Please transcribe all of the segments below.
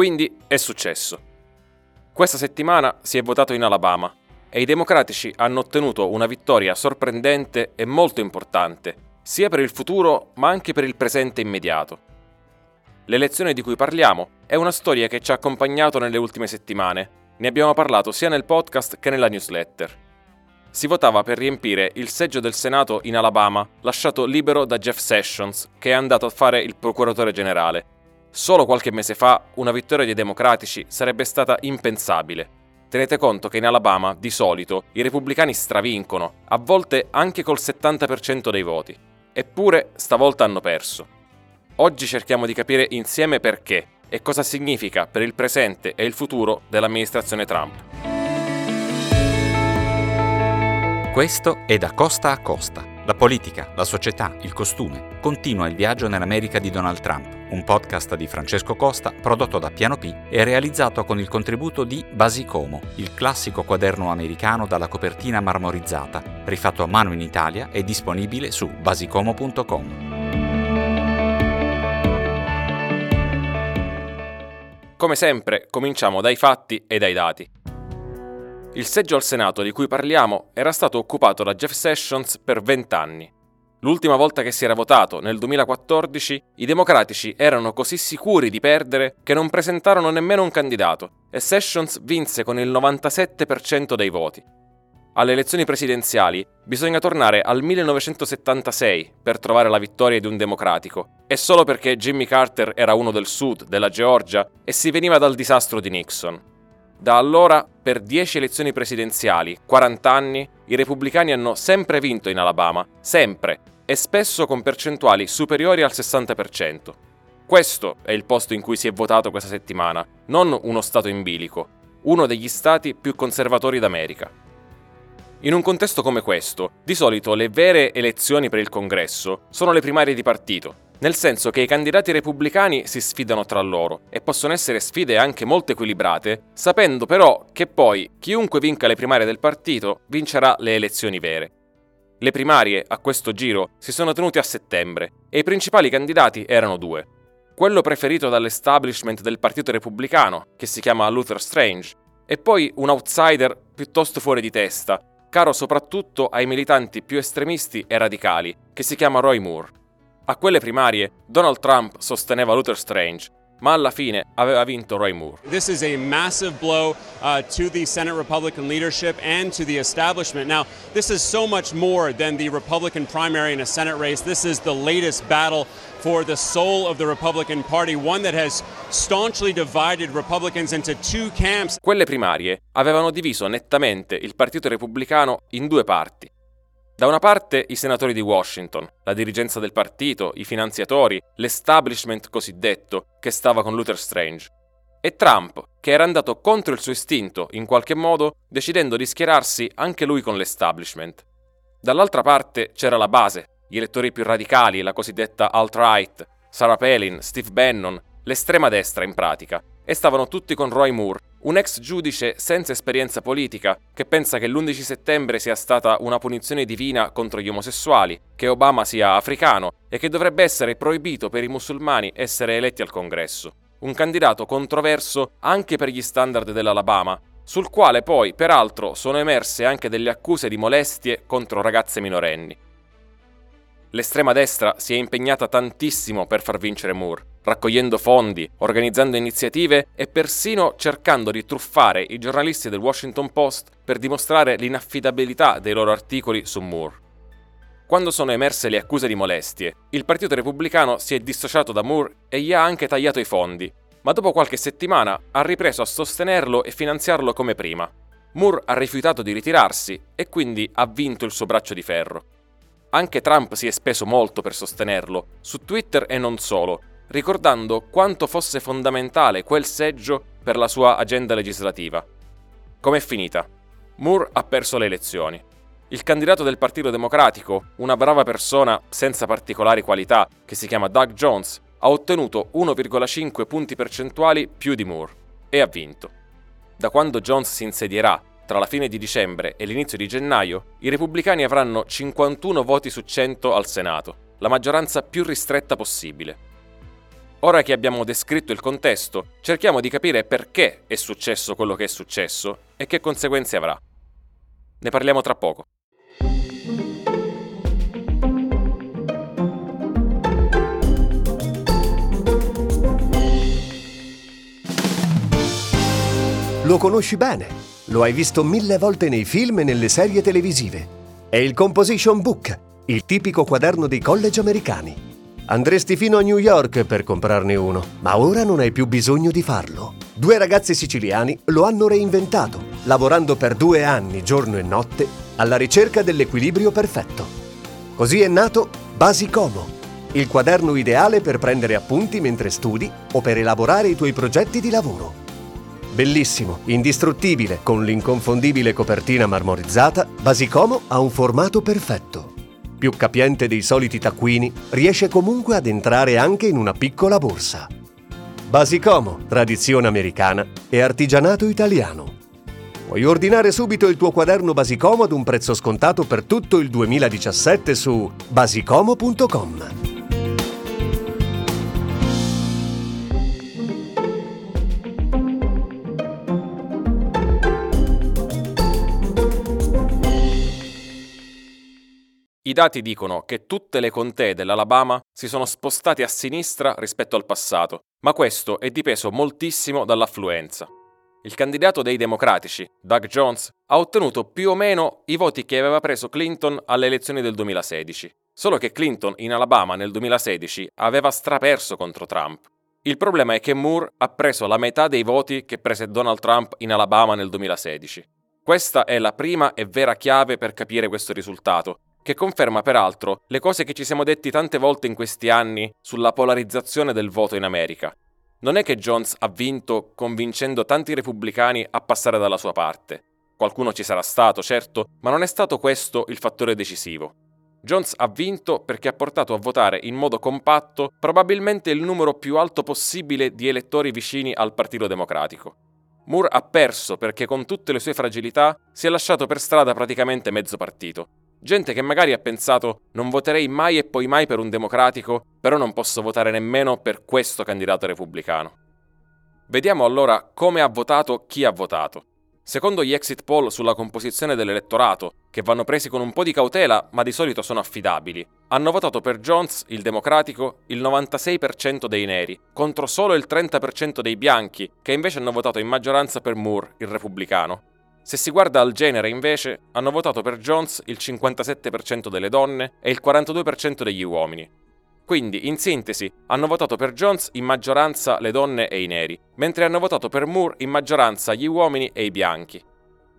Quindi è successo. Questa settimana si è votato in Alabama e i democratici hanno ottenuto una vittoria sorprendente e molto importante, sia per il futuro ma anche per il presente immediato. L'elezione di cui parliamo è una storia che ci ha accompagnato nelle ultime settimane. Ne abbiamo parlato sia nel podcast che nella newsletter. Si votava per riempire il seggio del Senato in Alabama, lasciato libero da Jeff Sessions, che è andato a fare il procuratore generale. Solo qualche mese fa una vittoria dei democratici sarebbe stata impensabile. Tenete conto che in Alabama, di solito, i repubblicani stravincono, a volte anche col 70% dei voti. Eppure, stavolta hanno perso. Oggi cerchiamo di capire insieme perché e cosa significa per il presente e il futuro dell'amministrazione Trump. Questo è da costa a costa. La politica, la società, il costume. Continua il viaggio nell'America di Donald Trump, un podcast di Francesco Costa prodotto da Piano P e realizzato con il contributo di Basicomo, il classico quaderno americano dalla copertina marmorizzata, rifatto a mano in Italia e disponibile su basicomo.com. Come sempre, cominciamo dai fatti e dai dati. Il seggio al Senato di cui parliamo era stato occupato da Jeff Sessions per 20 anni. L'ultima volta che si era votato, nel 2014, i democratici erano così sicuri di perdere che non presentarono nemmeno un candidato e Sessions vinse con il 97% dei voti. Alle elezioni presidenziali bisogna tornare al 1976 per trovare la vittoria di un democratico, e solo perché Jimmy Carter era uno del sud, della Georgia, e si veniva dal disastro di Nixon. Da allora, per 10 elezioni presidenziali, 40 anni, i repubblicani hanno sempre vinto in Alabama, sempre, e spesso con percentuali superiori al 60%. Questo è il posto in cui si è votato questa settimana, non uno Stato in bilico, uno degli Stati più conservatori d'America. In un contesto come questo, di solito le vere elezioni per il congresso sono le primarie di partito, nel senso che i candidati repubblicani si sfidano tra loro e possono essere sfide anche molto equilibrate, sapendo però che poi chiunque vinca le primarie del partito vincerà le elezioni vere. Le primarie a questo giro si sono tenute a settembre e i principali candidati erano due. Quello preferito dall'establishment del Partito Repubblicano, che si chiama Luther Strange, e poi un outsider piuttosto fuori di testa, caro soprattutto ai militanti più estremisti e radicali, che si chiama Roy Moore. A quelle primarie Donald Trump sosteneva Luther Strange, ma alla fine aveva vinto Roy Moore. This is a massive blow uh, to the Senate Republican leadership and to the establishment. Now, this is so much more than the Republican primary in a Senate race. This is the latest battle for the soul of the Republican Party, one that has staunchly divided Republicans into two camps. Quelle primarie avevano diviso nettamente il Partito Repubblicano in due parti. Da una parte i senatori di Washington, la dirigenza del partito, i finanziatori, l'establishment cosiddetto che stava con Luther Strange, e Trump, che era andato contro il suo istinto in qualche modo, decidendo di schierarsi anche lui con l'establishment. Dall'altra parte c'era la base, gli elettori più radicali, la cosiddetta alt-right, Sarah Palin, Steve Bannon, l'estrema destra in pratica, e stavano tutti con Roy Moore, un ex giudice senza esperienza politica che pensa che l'11 settembre sia stata una punizione divina contro gli omosessuali, che Obama sia africano e che dovrebbe essere proibito per i musulmani essere eletti al congresso. Un candidato controverso anche per gli standard dell'Alabama, sul quale poi, peraltro, sono emerse anche delle accuse di molestie contro ragazze minorenni. L'estrema destra si è impegnata tantissimo per far vincere Moore, raccogliendo fondi, organizzando iniziative e persino cercando di truffare i giornalisti del Washington Post per dimostrare l'inaffidabilità dei loro articoli su Moore. Quando sono emerse le accuse di molestie, il Partito Repubblicano si è dissociato da Moore e gli ha anche tagliato i fondi, ma dopo qualche settimana ha ripreso a sostenerlo e finanziarlo come prima. Moore ha rifiutato di ritirarsi e quindi ha vinto il suo braccio di ferro. Anche Trump si è speso molto per sostenerlo, su Twitter e non solo, ricordando quanto fosse fondamentale quel seggio per la sua agenda legislativa. Com'è finita? Moore ha perso le elezioni. Il candidato del Partito Democratico, una brava persona senza particolari qualità, che si chiama Doug Jones, ha ottenuto 1,5 punti percentuali più di Moore e ha vinto. Da quando Jones si insedierà, tra la fine di dicembre e l'inizio di gennaio, i repubblicani avranno 51 voti su 100 al Senato, la maggioranza più ristretta possibile. Ora che abbiamo descritto il contesto, cerchiamo di capire perché è successo quello che è successo e che conseguenze avrà. Ne parliamo tra poco. Lo conosci bene, lo hai visto mille volte nei film e nelle serie televisive. È il Composition Book, il tipico quaderno dei college americani. Andresti fino a New York per comprarne uno, ma ora non hai più bisogno di farlo. Due ragazzi siciliani lo hanno reinventato, lavorando per due anni, giorno e notte, alla ricerca dell'equilibrio perfetto. Così è nato Basicomo, il quaderno ideale per prendere appunti mentre studi o per elaborare i tuoi progetti di lavoro. Bellissimo, indistruttibile, con l'inconfondibile copertina marmorizzata, Basicomo ha un formato perfetto. Più capiente dei soliti taccuini, riesce comunque ad entrare anche in una piccola borsa. Basicomo, tradizione americana e artigianato italiano. Puoi ordinare subito il tuo quaderno Basicomo ad un prezzo scontato per tutto il 2017 su basicomo.com. I dati dicono che tutte le contee dell'Alabama si sono spostate a sinistra rispetto al passato, ma questo è dipeso moltissimo dall'affluenza. Il candidato dei democratici, Doug Jones, ha ottenuto più o meno i voti che aveva preso Clinton alle elezioni del 2016, solo che Clinton in Alabama nel 2016 aveva straperso contro Trump. Il problema è che Moore ha preso la metà dei voti che prese Donald Trump in Alabama nel 2016. Questa è la prima e vera chiave per capire questo risultato, che conferma peraltro le cose che ci siamo detti tante volte in questi anni sulla polarizzazione del voto in America. Non è che Jones ha vinto convincendo tanti repubblicani a passare dalla sua parte. Qualcuno ci sarà stato, certo, ma non è stato questo il fattore decisivo. Jones ha vinto perché ha portato a votare in modo compatto probabilmente il numero più alto possibile di elettori vicini al Partito Democratico. Moore ha perso perché con tutte le sue fragilità si è lasciato per strada praticamente mezzo partito Gente che magari ha pensato non voterei mai e poi mai per un democratico, però non posso votare nemmeno per questo candidato repubblicano. Vediamo allora come ha votato chi ha votato. Secondo gli exit poll sulla composizione dell'elettorato, che vanno presi con un po' di cautela ma di solito sono affidabili, hanno votato per Jones, il democratico, il 96% dei neri, contro solo il 30% dei bianchi, che invece hanno votato in maggioranza per Moore, il repubblicano. Se si guarda al genere, invece, hanno votato per Jones il 57% delle donne e il 42% degli uomini. Quindi, in sintesi, hanno votato per Jones in maggioranza le donne e i neri, mentre hanno votato per Moore in maggioranza gli uomini e i bianchi.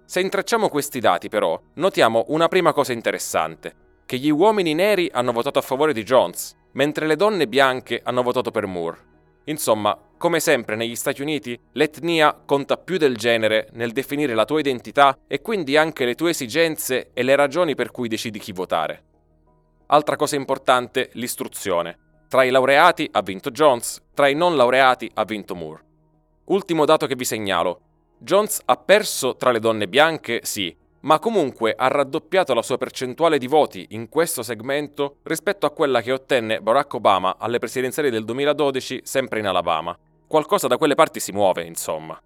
Se intrecciamo questi dati, però, notiamo una prima cosa interessante, che gli uomini neri hanno votato a favore di Jones, mentre le donne bianche hanno votato per Moore. Insomma, come sempre negli Stati Uniti, l'etnia conta più del genere nel definire la tua identità e quindi anche le tue esigenze e le ragioni per cui decidi chi votare. Altra cosa importante, l'istruzione. Tra i laureati ha vinto Jones, tra i non laureati ha vinto Moore. Ultimo dato che vi segnalo. Jones ha perso tra le donne bianche, sì, ma comunque ha raddoppiato la sua percentuale di voti in questo segmento rispetto a quella che ottenne Barack Obama alle presidenziali del 2012 sempre in Alabama. Qualcosa da quelle parti si muove, insomma.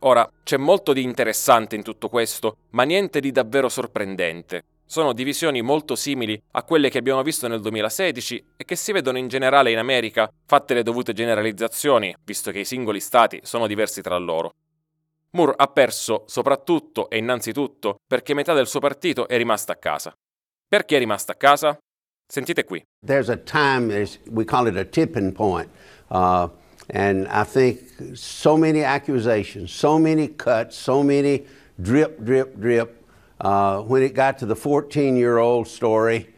Ora, c'è molto di interessante in tutto questo, ma niente di davvero sorprendente. Sono divisioni molto simili a quelle che abbiamo visto nel 2016 e che si vedono in generale in America, fatte le dovute generalizzazioni, visto che i singoli stati sono diversi tra loro. Moore ha perso soprattutto e innanzitutto perché metà del suo partito è rimasta a casa. Perché è rimasta a casa? Sentite qui. There's a time, we call it a tipping point. Uh, and I think so many accusations, so many cuts, so many drip, drip, drip. Uh, when it got to the 14 year old story,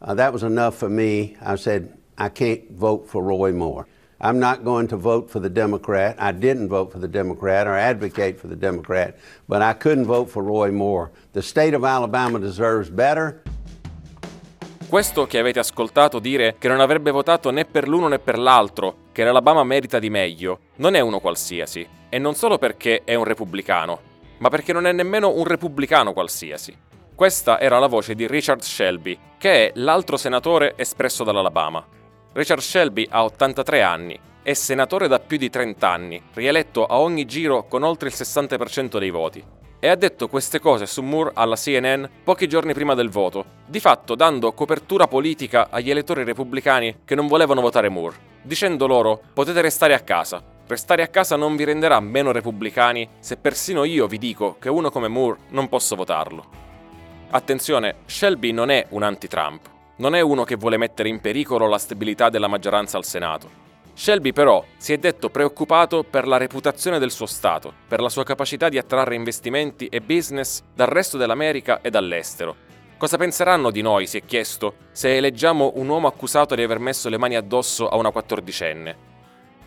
uh, that was enough for me. I said, I can't vote for Roy Moore. I'm not going to vote for the Democrat. I didn't vote for the Democrat or advocate for the Democrat, but I couldn't vote for Roy Moore. The state of Alabama deserves better. Questo che avete ascoltato dire che non avrebbe votato né per l'uno né per l'altro, che l'Alabama merita di meglio, non è uno qualsiasi, e non solo perché è un repubblicano, ma perché non è nemmeno un repubblicano qualsiasi. Questa era la voce di Richard Shelby, che è l'altro senatore espresso dall'Alabama. Richard Shelby ha 83 anni, è senatore da più di 30 anni, rieletto a ogni giro con oltre il 60% dei voti. E ha detto queste cose su Moore alla CNN pochi giorni prima del voto, di fatto dando copertura politica agli elettori repubblicani che non volevano votare Moore, dicendo loro potete restare a casa. Restare a casa non vi renderà meno repubblicani se persino io vi dico che uno come Moore non posso votarlo. Attenzione, Shelby non è un anti-Trump. Non è uno che vuole mettere in pericolo la stabilità della maggioranza al Senato. Shelby però si è detto preoccupato per la reputazione del suo Stato, per la sua capacità di attrarre investimenti e business dal resto dell'America e dall'estero. Cosa penseranno di noi, si è chiesto, se eleggiamo un uomo accusato di aver messo le mani addosso a una quattordicenne?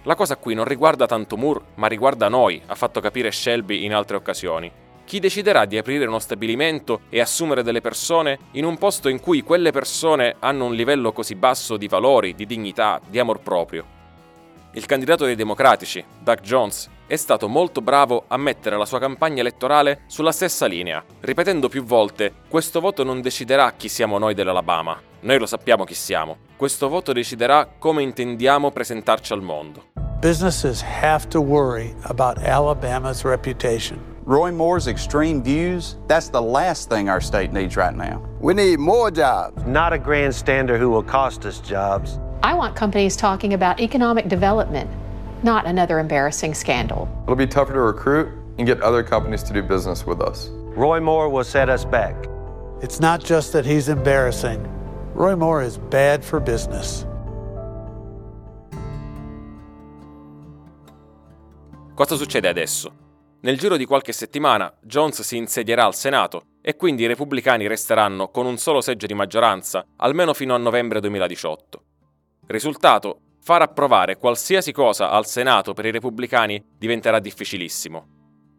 La cosa qui non riguarda tanto Moore, ma riguarda noi, ha fatto capire Shelby in altre occasioni chi deciderà di aprire uno stabilimento e assumere delle persone in un posto in cui quelle persone hanno un livello così basso di valori, di dignità, di amor proprio. Il candidato dei democratici, Doug Jones, è stato molto bravo a mettere la sua campagna elettorale sulla stessa linea, ripetendo più volte questo voto non deciderà chi siamo noi dell'Alabama, noi lo sappiamo chi siamo, questo voto deciderà come intendiamo presentarci al mondo. Businesses have to worry about Alabama's reputation. Roy Moore's extreme views, that's the last thing our state needs right now. We need more jobs. Not a grandstander who will cost us jobs. I want companies talking about economic development, not another embarrassing scandal. It'll be tougher to recruit and get other companies to do business with us. Roy Moore will set us back. It's not just that he's embarrassing. Roy Moore is bad for business. Cosa succede adesso? Nel giro di qualche settimana Jones si insedierà al Senato e quindi i repubblicani resteranno con un solo seggio di maggioranza almeno fino a novembre 2018. Risultato, far approvare qualsiasi cosa al Senato per i repubblicani diventerà difficilissimo.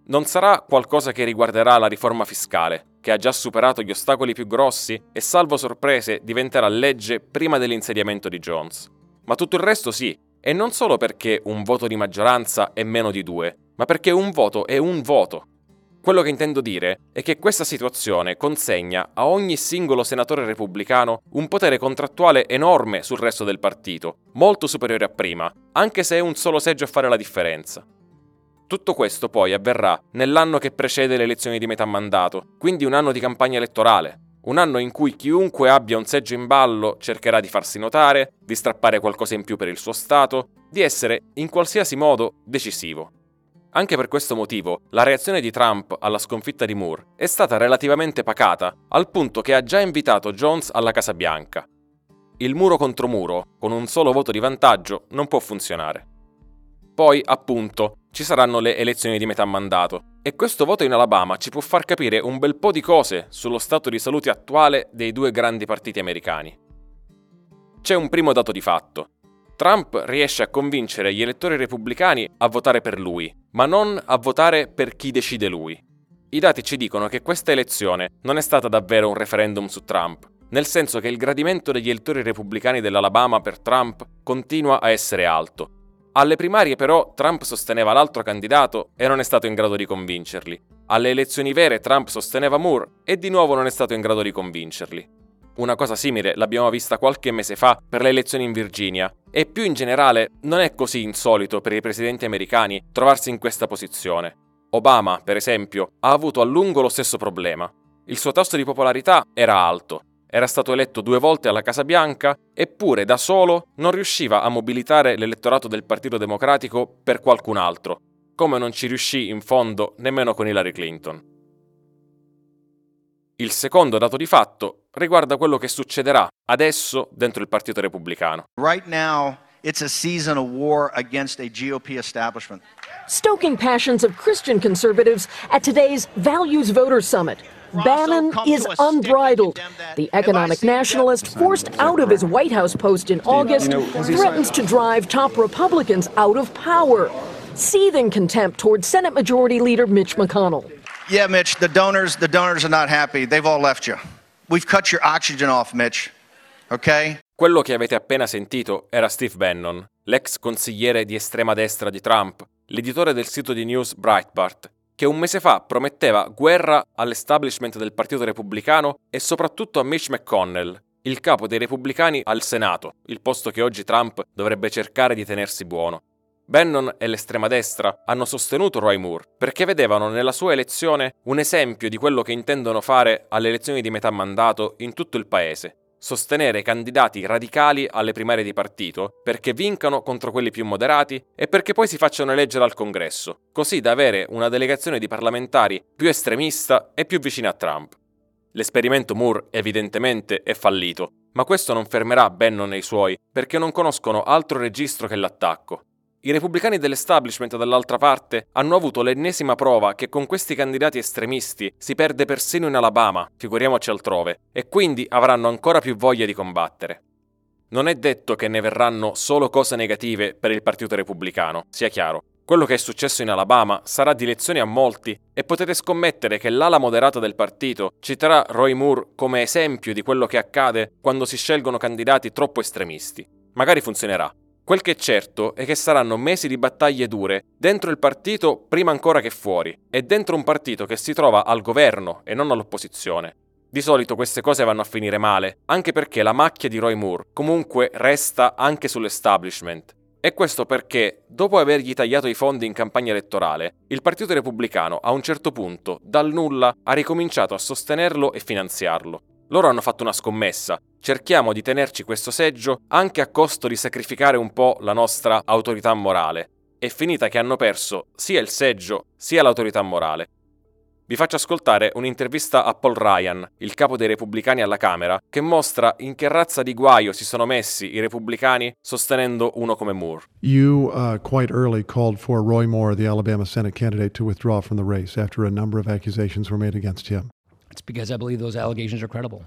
Non sarà qualcosa che riguarderà la riforma fiscale, che ha già superato gli ostacoli più grossi e salvo sorprese diventerà legge prima dell'insediamento di Jones. Ma tutto il resto sì, e non solo perché un voto di maggioranza è meno di due, ma perché un voto è un voto. Quello che intendo dire è che questa situazione consegna a ogni singolo senatore repubblicano un potere contrattuale enorme sul resto del partito, molto superiore a prima, anche se è un solo seggio a fare la differenza. Tutto questo poi avverrà nell'anno che precede le elezioni di metà mandato, quindi un anno di campagna elettorale, un anno in cui chiunque abbia un seggio in ballo cercherà di farsi notare, di strappare qualcosa in più per il suo Stato, di essere in qualsiasi modo decisivo. Anche per questo motivo, la reazione di Trump alla sconfitta di Moore è stata relativamente pacata, al punto che ha già invitato Jones alla Casa Bianca. Il muro contro muro, con un solo voto di vantaggio, non può funzionare. Poi, appunto, ci saranno le elezioni di metà mandato, e questo voto in Alabama ci può far capire un bel po' di cose sullo stato di salute attuale dei due grandi partiti americani. C'è un primo dato di fatto. Trump riesce a convincere gli elettori repubblicani a votare per lui, ma non a votare per chi decide lui. I dati ci dicono che questa elezione non è stata davvero un referendum su Trump, nel senso che il gradimento degli elettori repubblicani dell'Alabama per Trump continua a essere alto. Alle primarie però Trump sosteneva l'altro candidato e non è stato in grado di convincerli. Alle elezioni vere Trump sosteneva Moore e di nuovo non è stato in grado di convincerli. Una cosa simile l'abbiamo vista qualche mese fa per le elezioni in Virginia e più in generale non è così insolito per i presidenti americani trovarsi in questa posizione. Obama, per esempio, ha avuto a lungo lo stesso problema. Il suo tasso di popolarità era alto, era stato eletto due volte alla Casa Bianca, eppure da solo non riusciva a mobilitare l'elettorato del Partito Democratico per qualcun altro, come non ci riuscì in fondo nemmeno con Hillary Clinton. Il secondo dato di fatto riguarda quello che succederà adesso dentro il Partito Repubblicano. Right now it's a season of war against a GOP establishment. Stoking passions of Christian conservatives at today's Values Voters Summit. Bannon is unbridled. The economic nationalist, forced out of his White House post in August, threatens to drive top Republicans out of power. Seething contempt towards Senate Majority Leader Mitch McConnell. Yeah, Mitch, the donors, the donors are not happy. They've all left you. We've cut your oxygen off, Mitch. Ok? Quello che avete appena sentito era Steve Bannon, l'ex consigliere di estrema destra di Trump, l'editore del sito di news Breitbart, che un mese fa prometteva guerra all'establishment del Partito Repubblicano e soprattutto a Mitch McConnell, il capo dei repubblicani al Senato, il posto che oggi Trump dovrebbe cercare di tenersi buono. Bannon e l'estrema destra hanno sostenuto Roy Moore perché vedevano nella sua elezione un esempio di quello che intendono fare alle elezioni di metà mandato in tutto il paese, sostenere candidati radicali alle primarie di partito perché vincano contro quelli più moderati e perché poi si facciano eleggere al congresso, così da avere una delegazione di parlamentari più estremista e più vicina a Trump. L'esperimento Moore evidentemente è fallito, ma questo non fermerà Bannon e i suoi perché non conoscono altro registro che l'attacco. I repubblicani dell'establishment dall'altra parte hanno avuto l'ennesima prova che con questi candidati estremisti si perde persino in Alabama, figuriamoci altrove, e quindi avranno ancora più voglia di combattere. Non è detto che ne verranno solo cose negative per il Partito Repubblicano, sia chiaro. Quello che è successo in Alabama sarà di lezione a molti e potete scommettere che l'ala moderata del partito citerà Roy Moore come esempio di quello che accade quando si scelgono candidati troppo estremisti. Magari funzionerà, Quel che è certo è che saranno mesi di battaglie dure dentro il partito prima ancora che fuori e dentro un partito che si trova al governo e non all'opposizione. Di solito queste cose vanno a finire male, anche perché la macchia di Roy Moore comunque resta anche sull'establishment. E questo perché, dopo avergli tagliato i fondi in campagna elettorale, il Partito Repubblicano a un certo punto, dal nulla, ha ricominciato a sostenerlo e finanziarlo. Loro hanno fatto una scommessa. Cerchiamo di tenerci questo seggio anche a costo di sacrificare un po' la nostra autorità morale. È finita che hanno perso sia il seggio sia l'autorità morale. Vi faccio ascoltare un'intervista a Paul Ryan, il capo dei repubblicani alla Camera, che mostra in che razza di guaio si sono messi i repubblicani sostenendo uno come Moore. You uh, quite early called for Roy Moore, the Alabama Senate candidate, to withdraw from the race after a number of accusations were made against him. It's because I believe those allegations are credible.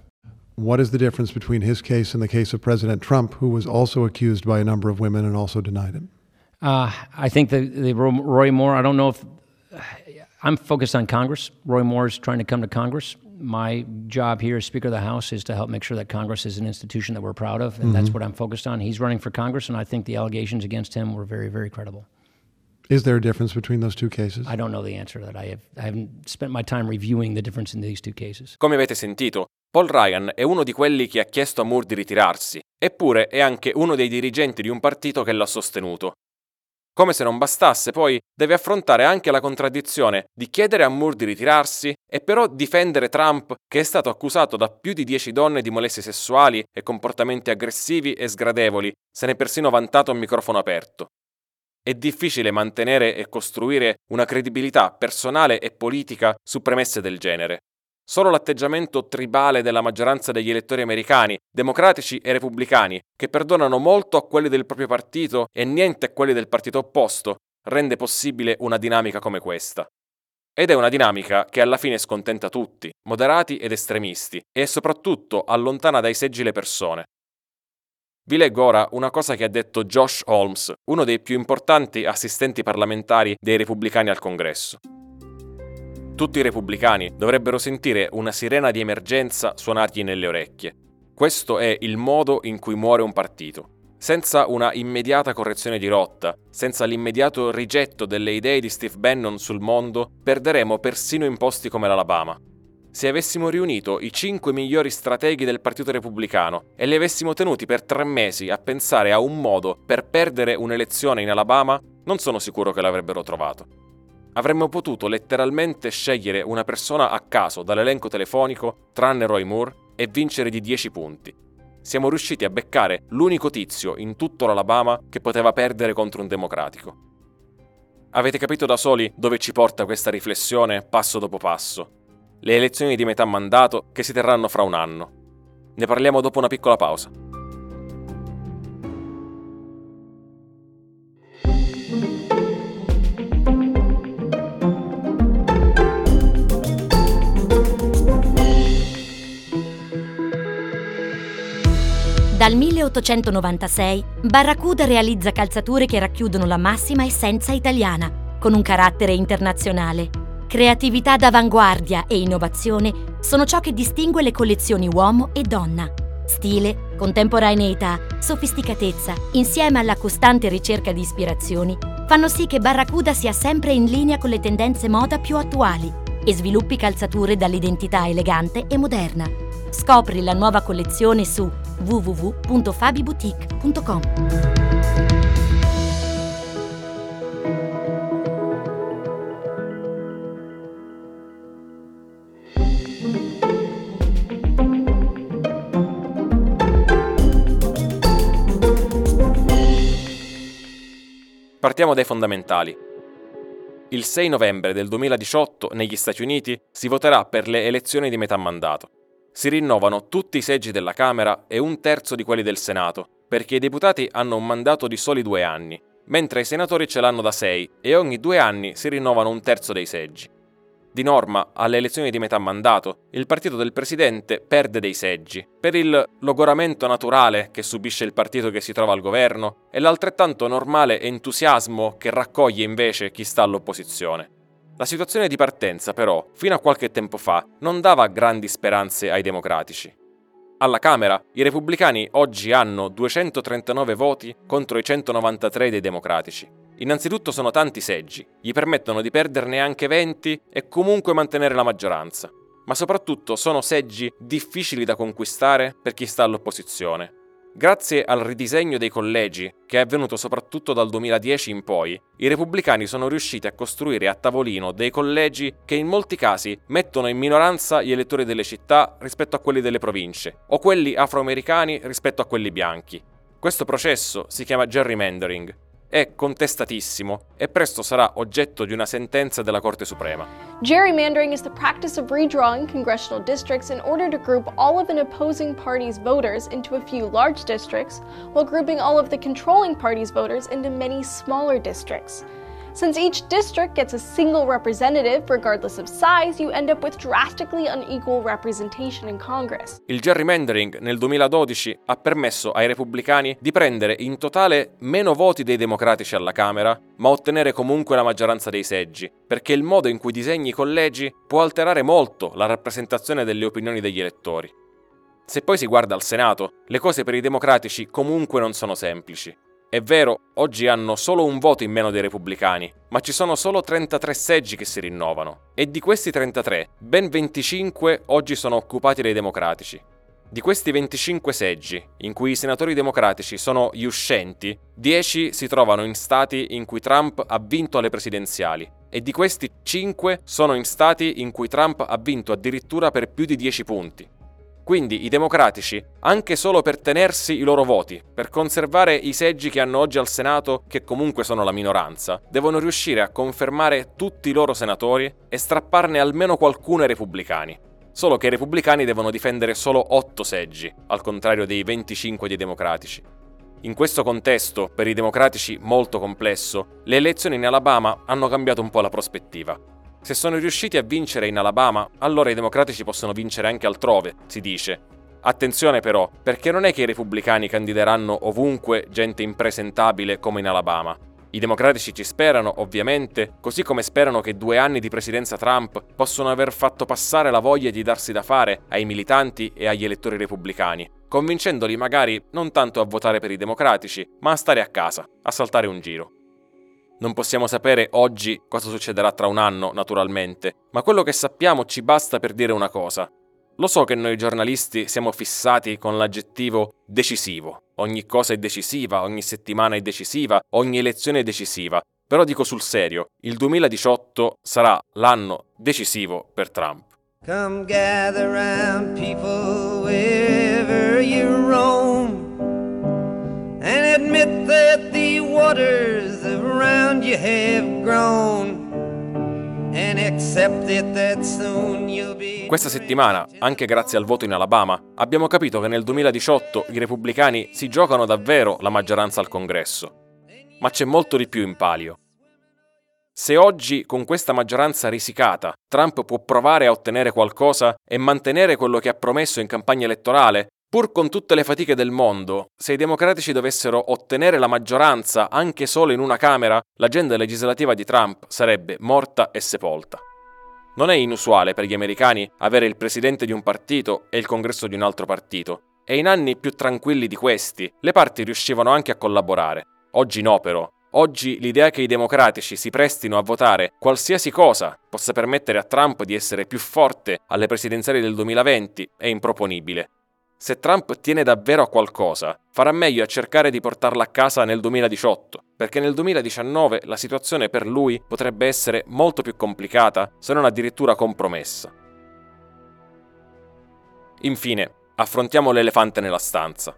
What is the difference between his case and the case of President Trump, who was also accused by a number of women and also denied it? Uh, I think the, the Roy Moore, I don't know if I'm focused on Congress. Roy Moore is trying to come to Congress. My job here as Speaker of the House is to help make sure that Congress is an institution that we're proud of, and mm-hmm. that's what I'm focused on. He's running for Congress, and I think the allegations against him were very, very credible. Is there a difference between those two cases? I don't know the answer to that. I, have, I haven't spent my time reviewing the difference in these two cases. Come avete sentito, Paul Ryan è uno di quelli che ha chiesto a Moore di ritirarsi, eppure è anche uno dei dirigenti di un partito che l'ha sostenuto. Come se non bastasse, poi deve affrontare anche la contraddizione di chiedere a Moore di ritirarsi e però difendere Trump che è stato accusato da più di dieci donne di molestie sessuali e comportamenti aggressivi e sgradevoli, se ne è persino vantato a microfono aperto. È difficile mantenere e costruire una credibilità personale e politica su premesse del genere. Solo l'atteggiamento tribale della maggioranza degli elettori americani, democratici e repubblicani, che perdonano molto a quelli del proprio partito e niente a quelli del partito opposto, rende possibile una dinamica come questa. Ed è una dinamica che alla fine scontenta tutti, moderati ed estremisti, e soprattutto allontana dai seggi le persone. Vi leggo ora una cosa che ha detto Josh Holmes, uno dei più importanti assistenti parlamentari dei repubblicani al Congresso. Tutti i repubblicani dovrebbero sentire una sirena di emergenza suonargli nelle orecchie. Questo è il modo in cui muore un partito. Senza una immediata correzione di rotta, senza l'immediato rigetto delle idee di Steve Bannon sul mondo, perderemo persino in posti come l'Alabama se avessimo riunito i cinque migliori strateghi del Partito Repubblicano e li avessimo tenuti per tre mesi a pensare a un modo per perdere un'elezione in Alabama, non sono sicuro che l'avrebbero trovato. Avremmo potuto letteralmente scegliere una persona a caso dall'elenco telefonico, tranne Roy Moore, e vincere di 10 punti. Siamo riusciti a beccare l'unico tizio in tutto l'Alabama che poteva perdere contro un democratico. Avete capito da soli dove ci porta questa riflessione passo dopo passo? le elezioni di metà mandato che si terranno fra un anno. Ne parliamo dopo una piccola pausa. Dal 1896 Barracuda realizza calzature che racchiudono la massima essenza italiana, con un carattere internazionale. Creatività d'avanguardia e innovazione sono ciò che distingue le collezioni uomo e donna. Stile, contemporaneità, sofisticatezza, insieme alla costante ricerca di ispirazioni, fanno sì che Barracuda sia sempre in linea con le tendenze moda più attuali e sviluppi calzature dall'identità elegante e moderna. Scopri la nuova collezione su www.fabiboutique.com. Partiamo dai fondamentali. Il 6 novembre del 2018 negli Stati Uniti si voterà per le elezioni di metà mandato. Si rinnovano tutti i seggi della Camera e un terzo di quelli del Senato, perché i deputati hanno un mandato di soli due anni, mentre i senatori ce l'hanno da sei e ogni due anni si rinnovano un terzo dei seggi. Di norma, alle elezioni di metà mandato, il partito del presidente perde dei seggi, per il logoramento naturale che subisce il partito che si trova al governo e l'altrettanto normale entusiasmo che raccoglie invece chi sta all'opposizione. La situazione di partenza, però, fino a qualche tempo fa, non dava grandi speranze ai democratici. Alla Camera, i repubblicani oggi hanno 239 voti contro i 193 dei democratici. Innanzitutto sono tanti seggi, gli permettono di perderne anche 20 e comunque mantenere la maggioranza. Ma soprattutto sono seggi difficili da conquistare per chi sta all'opposizione. Grazie al ridisegno dei collegi, che è avvenuto soprattutto dal 2010 in poi, i repubblicani sono riusciti a costruire a tavolino dei collegi che in molti casi mettono in minoranza gli elettori delle città rispetto a quelli delle province, o quelli afroamericani rispetto a quelli bianchi. Questo processo si chiama gerrymandering è contestatissimo e presto sarà oggetto di una sentenza della Corte Suprema. Gerrymandering is the practice of redrawing congressional districts in order to group all of an opposing party's voters into a few large districts, while grouping all of the controlling party's voters into many smaller districts. Since each district gets a single representative, regardless of size, you end up with drastically unequal representation in Congress. Il gerrymandering nel 2012 ha permesso ai repubblicani di prendere in totale meno voti dei democratici alla Camera, ma ottenere comunque la maggioranza dei seggi, perché il modo in cui disegni i collegi può alterare molto la rappresentazione delle opinioni degli elettori. Se poi si guarda al Senato, le cose per i democratici comunque non sono semplici. È vero, oggi hanno solo un voto in meno dei repubblicani, ma ci sono solo 33 seggi che si rinnovano. E di questi 33, ben 25 oggi sono occupati dai democratici. Di questi 25 seggi, in cui i senatori democratici sono gli uscenti, 10 si trovano in stati in cui Trump ha vinto alle presidenziali e di questi 5 sono in stati in cui Trump ha vinto addirittura per più di 10 punti. Quindi i democratici, anche solo per tenersi i loro voti, per conservare i seggi che hanno oggi al Senato, che comunque sono la minoranza, devono riuscire a confermare tutti i loro senatori e strapparne almeno qualcuno ai repubblicani. Solo che i repubblicani devono difendere solo 8 seggi, al contrario dei 25 dei democratici. In questo contesto, per i democratici molto complesso, le elezioni in Alabama hanno cambiato un po' la prospettiva. Se sono riusciti a vincere in Alabama, allora i democratici possono vincere anche altrove, si dice. Attenzione però, perché non è che i repubblicani candideranno ovunque gente impresentabile come in Alabama. I democratici ci sperano, ovviamente, così come sperano che due anni di presidenza Trump possano aver fatto passare la voglia di darsi da fare ai militanti e agli elettori repubblicani, convincendoli magari non tanto a votare per i democratici, ma a stare a casa, a saltare un giro. Non possiamo sapere oggi cosa succederà tra un anno, naturalmente, ma quello che sappiamo ci basta per dire una cosa. Lo so che noi giornalisti siamo fissati con l'aggettivo decisivo. Ogni cosa è decisiva, ogni settimana è decisiva, ogni elezione è decisiva. Però dico sul serio, il 2018 sarà l'anno decisivo per Trump. Come gather round people wherever you roam and admit that the waters around you have grown. Questa settimana, anche grazie al voto in Alabama, abbiamo capito che nel 2018 i repubblicani si giocano davvero la maggioranza al congresso. Ma c'è molto di più in palio. Se oggi, con questa maggioranza risicata, Trump può provare a ottenere qualcosa e mantenere quello che ha promesso in campagna elettorale, Pur con tutte le fatiche del mondo, se i democratici dovessero ottenere la maggioranza anche solo in una Camera, l'agenda legislativa di Trump sarebbe morta e sepolta. Non è inusuale per gli americani avere il presidente di un partito e il congresso di un altro partito, e in anni più tranquilli di questi le parti riuscivano anche a collaborare. Oggi no però. Oggi l'idea che i democratici si prestino a votare qualsiasi cosa possa permettere a Trump di essere più forte alle presidenziali del 2020 è improponibile. Se Trump tiene davvero a qualcosa, farà meglio a cercare di portarla a casa nel 2018, perché nel 2019 la situazione per lui potrebbe essere molto più complicata, se non addirittura compromessa. Infine, affrontiamo l'elefante nella stanza.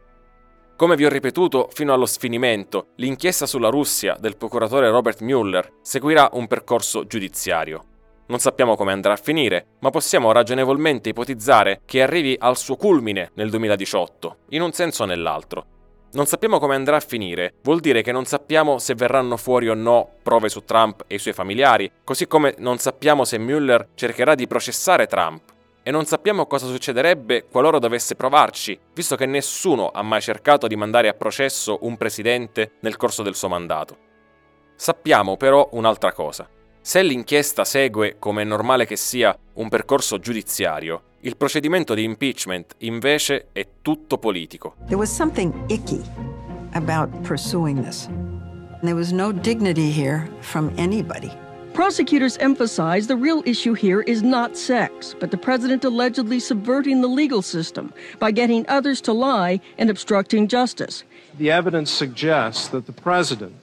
Come vi ho ripetuto fino allo sfinimento, l'inchiesta sulla Russia del procuratore Robert Mueller seguirà un percorso giudiziario. Non sappiamo come andrà a finire, ma possiamo ragionevolmente ipotizzare che arrivi al suo culmine nel 2018, in un senso o nell'altro. Non sappiamo come andrà a finire, vuol dire che non sappiamo se verranno fuori o no prove su Trump e i suoi familiari, così come non sappiamo se Mueller cercherà di processare Trump. E non sappiamo cosa succederebbe qualora dovesse provarci, visto che nessuno ha mai cercato di mandare a processo un presidente nel corso del suo mandato. Sappiamo però un'altra cosa. Se l'inchiesta segue, come è normale che sia, un percorso giudiziario, il procedimento di impeachment invece è tutto politico. There was something icky about pursuing this. There was no dignity here from anybody. Prosecutors emphasize the real issue here is not sex, but the president allegedly subverting the legal system by getting others to lie and obstructing justice. The evidence suggests that the president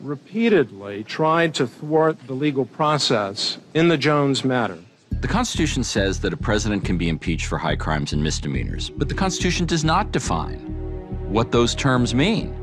repeatedly tried to thwart the legal process in the Jones matter. The Constitution says that a president can be impeached for high crimes and misdemeanors, but the Constitution does not define what those terms mean.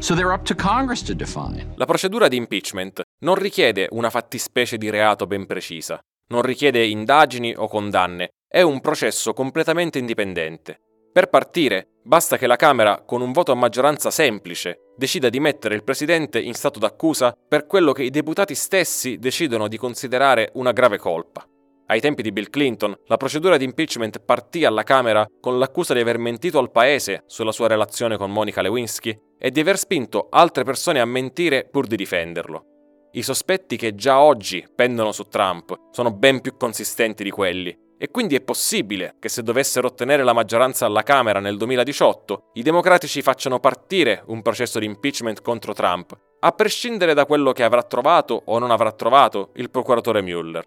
So they're up to Congress to define. La procedura di impeachment non richiede una fattispecie di reato ben precisa, non richiede indagini o condanne, è un processo completamente indipendente. Per partire, basta che la Camera, con un voto a maggioranza semplice, decida di mettere il Presidente in stato d'accusa per quello che i deputati stessi decidono di considerare una grave colpa. Ai tempi di Bill Clinton, la procedura di impeachment partì alla Camera con l'accusa di aver mentito al paese sulla sua relazione con Monica Lewinsky e di aver spinto altre persone a mentire pur di difenderlo. I sospetti che già oggi pendono su Trump sono ben più consistenti di quelli e quindi è possibile che se dovessero ottenere la maggioranza alla Camera nel 2018, i democratici facciano partire un processo di impeachment contro Trump, a prescindere da quello che avrà trovato o non avrà trovato il procuratore Mueller.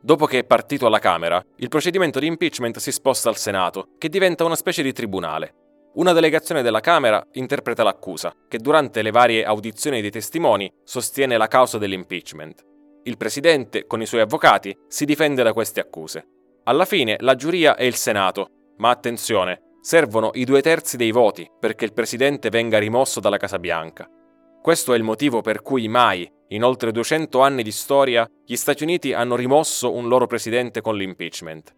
Dopo che è partito alla Camera, il procedimento di impeachment si sposta al Senato, che diventa una specie di tribunale. Una delegazione della Camera interpreta l'accusa, che durante le varie audizioni dei testimoni sostiene la causa dell'impeachment. Il presidente, con i suoi avvocati, si difende da queste accuse. Alla fine la giuria è il Senato, ma attenzione, servono i due terzi dei voti perché il presidente venga rimosso dalla Casa Bianca. Questo è il motivo per cui mai, in oltre 200 anni di storia, gli Stati Uniti hanno rimosso un loro presidente con l'impeachment.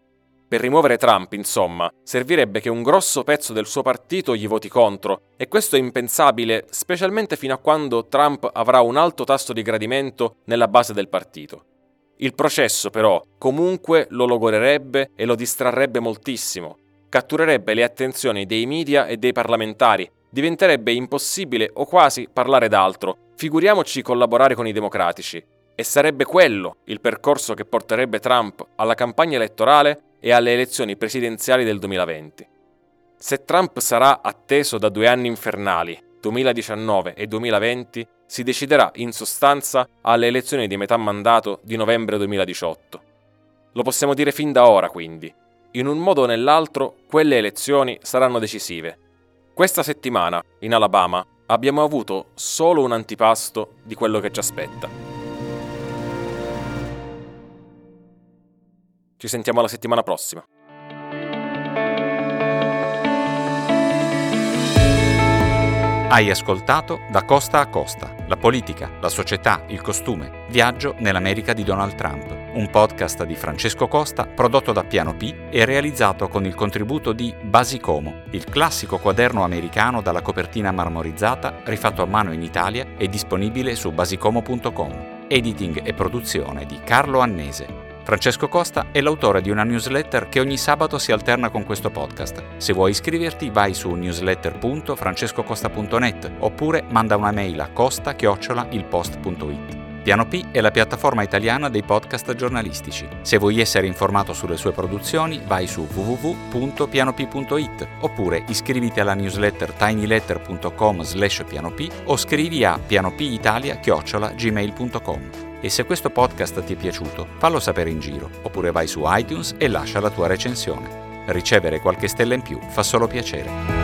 Per rimuovere Trump, insomma, servirebbe che un grosso pezzo del suo partito gli voti contro, e questo è impensabile, specialmente fino a quando Trump avrà un alto tasso di gradimento nella base del partito. Il processo, però, comunque lo logorerebbe e lo distrarrebbe moltissimo, catturerebbe le attenzioni dei media e dei parlamentari, diventerebbe impossibile o quasi parlare d'altro, figuriamoci collaborare con i democratici. E sarebbe quello il percorso che porterebbe Trump alla campagna elettorale e alle elezioni presidenziali del 2020. Se Trump sarà atteso da due anni infernali, 2019 e 2020, si deciderà in sostanza alle elezioni di metà mandato di novembre 2018. Lo possiamo dire fin da ora, quindi. In un modo o nell'altro, quelle elezioni saranno decisive. Questa settimana, in Alabama, abbiamo avuto solo un antipasto di quello che ci aspetta. Ci sentiamo la settimana prossima. Hai ascoltato Da Costa a Costa, la politica, la società, il costume, viaggio nell'America di Donald Trump, un podcast di Francesco Costa prodotto da Piano P e realizzato con il contributo di Basicomo, il classico quaderno americano dalla copertina marmorizzata rifatto a mano in Italia e disponibile su basicomo.com. Editing e produzione di Carlo Annese. Francesco Costa è l'autore di una newsletter che ogni sabato si alterna con questo podcast. Se vuoi iscriverti vai su newsletter.francescocosta.net oppure manda una mail a costa-ilpost.it. Piano P è la piattaforma italiana dei podcast giornalistici. Se vuoi essere informato sulle sue produzioni, vai su www.pianop.it oppure iscriviti alla newsletter tinyletter.com slash pianop o scrivi a pianopitalia.gmail.com. E se questo podcast ti è piaciuto, fallo sapere in giro, oppure vai su iTunes e lascia la tua recensione. Ricevere qualche stella in più fa solo piacere.